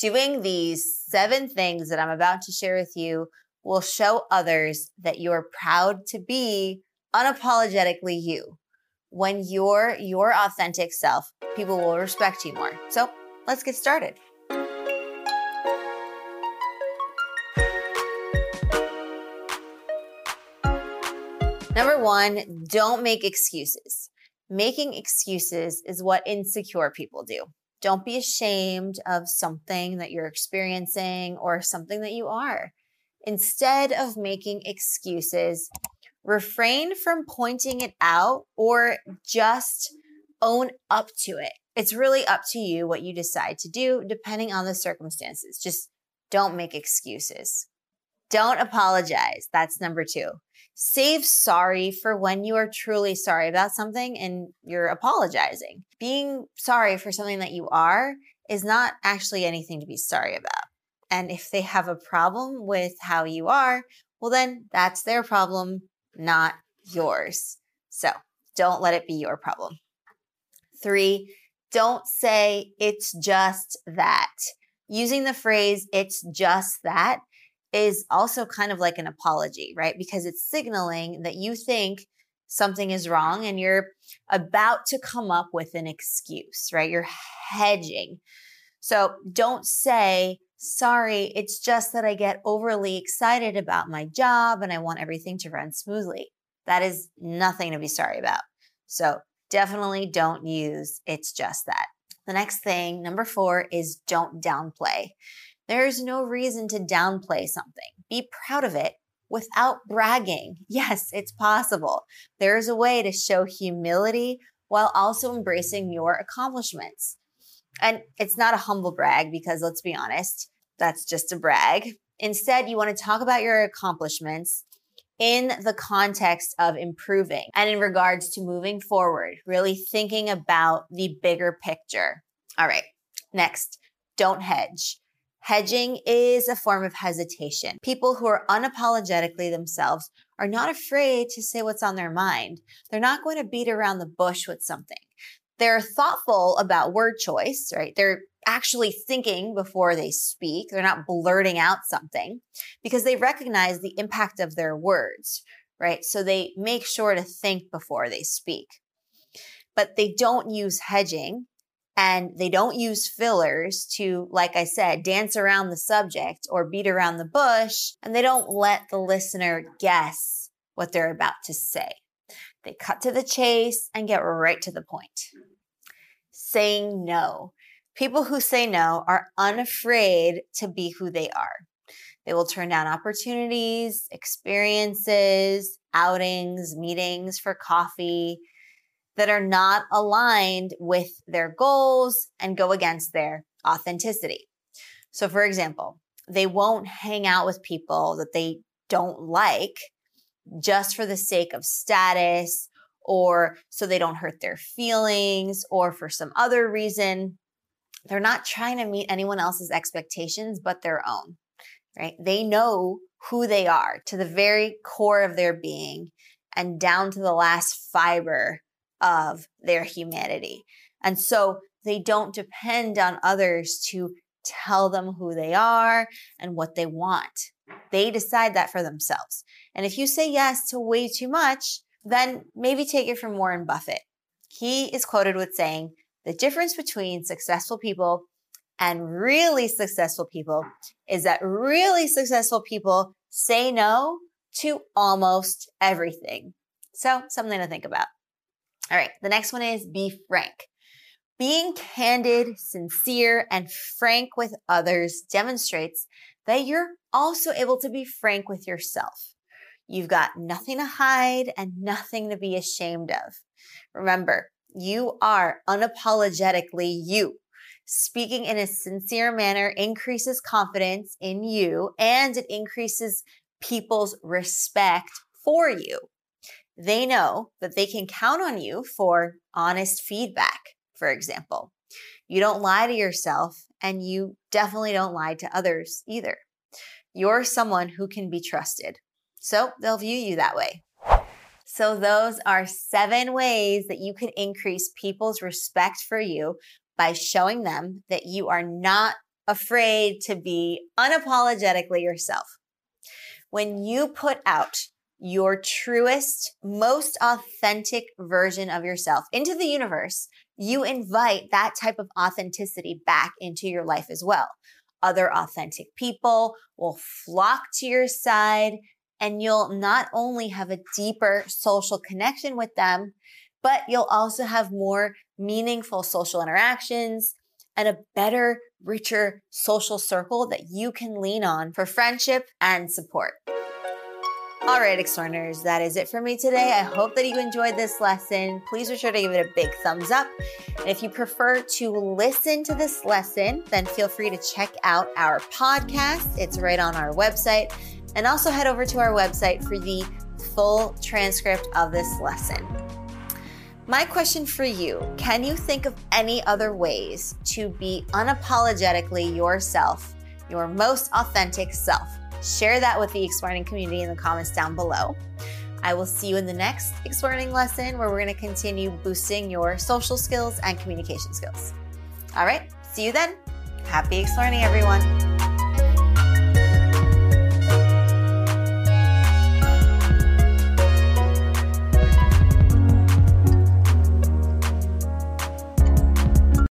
Doing these seven things that I'm about to share with you will show others that you're proud to be unapologetically you. When you're your authentic self, people will respect you more. So let's get started. Number one, don't make excuses. Making excuses is what insecure people do. Don't be ashamed of something that you're experiencing or something that you are. Instead of making excuses, refrain from pointing it out or just own up to it. It's really up to you what you decide to do depending on the circumstances. Just don't make excuses. Don't apologize. That's number two. Save sorry for when you are truly sorry about something and you're apologizing. Being sorry for something that you are is not actually anything to be sorry about. And if they have a problem with how you are, well, then that's their problem, not yours. So don't let it be your problem. Three, don't say it's just that. Using the phrase it's just that is also kind of like an apology, right? Because it's signaling that you think something is wrong and you're about to come up with an excuse, right? You're hedging. So don't say, sorry, it's just that I get overly excited about my job and I want everything to run smoothly. That is nothing to be sorry about. So definitely don't use it's just that. The next thing, number four, is don't downplay. There's no reason to downplay something. Be proud of it without bragging. Yes, it's possible. There's a way to show humility while also embracing your accomplishments. And it's not a humble brag because let's be honest, that's just a brag. Instead, you want to talk about your accomplishments in the context of improving and in regards to moving forward, really thinking about the bigger picture. All right, next, don't hedge. Hedging is a form of hesitation. People who are unapologetically themselves are not afraid to say what's on their mind. They're not going to beat around the bush with something. They're thoughtful about word choice, right? They're actually thinking before they speak. They're not blurting out something because they recognize the impact of their words, right? So they make sure to think before they speak. But they don't use hedging and they don't use fillers to, like I said, dance around the subject or beat around the bush, and they don't let the listener guess what they're about to say. They cut to the chase and get right to the point. Saying no. People who say no are unafraid to be who they are. They will turn down opportunities, experiences, outings, meetings for coffee, that are not aligned with their goals and go against their authenticity. So, for example, they won't hang out with people that they don't like just for the sake of status or so they don't hurt their feelings or for some other reason. They're not trying to meet anyone else's expectations but their own, right? They know who they are to the very core of their being and down to the last fiber of their humanity. And so they don't depend on others to tell them who they are and what they want. They decide that for themselves. And if you say yes to way too much, then maybe take it from Warren Buffett. He is quoted with saying, the difference between successful people and really successful people is that really successful people say no to almost everything. So, something to think about. All right, the next one is be frank. Being candid, sincere, and frank with others demonstrates that you're also able to be frank with yourself. You've got nothing to hide and nothing to be ashamed of. Remember, you are unapologetically you. Speaking in a sincere manner increases confidence in you and it increases people's respect for you they know that they can count on you for honest feedback, for example. You don't lie to yourself, and you definitely don't lie to others either. You're someone who can be trusted. So they'll view you that way. So, those are seven ways that you can increase people's respect for you by showing them that you are not afraid to be unapologetically yourself. When you put out your truest, most authentic version of yourself into the universe, you invite that type of authenticity back into your life as well. Other authentic people will flock to your side, and you'll not only have a deeper social connection with them, but you'll also have more meaningful social interactions and a better, richer social circle that you can lean on for friendship and support. All right, Explearners, that is it for me today. I hope that you enjoyed this lesson. Please be sure to give it a big thumbs up. And if you prefer to listen to this lesson, then feel free to check out our podcast. It's right on our website. And also head over to our website for the full transcript of this lesson. My question for you can you think of any other ways to be unapologetically yourself, your most authentic self? Share that with the Explearning community in the comments down below. I will see you in the next Explearning lesson where we're going to continue boosting your social skills and communication skills. All right, see you then. Happy Explearning, everyone.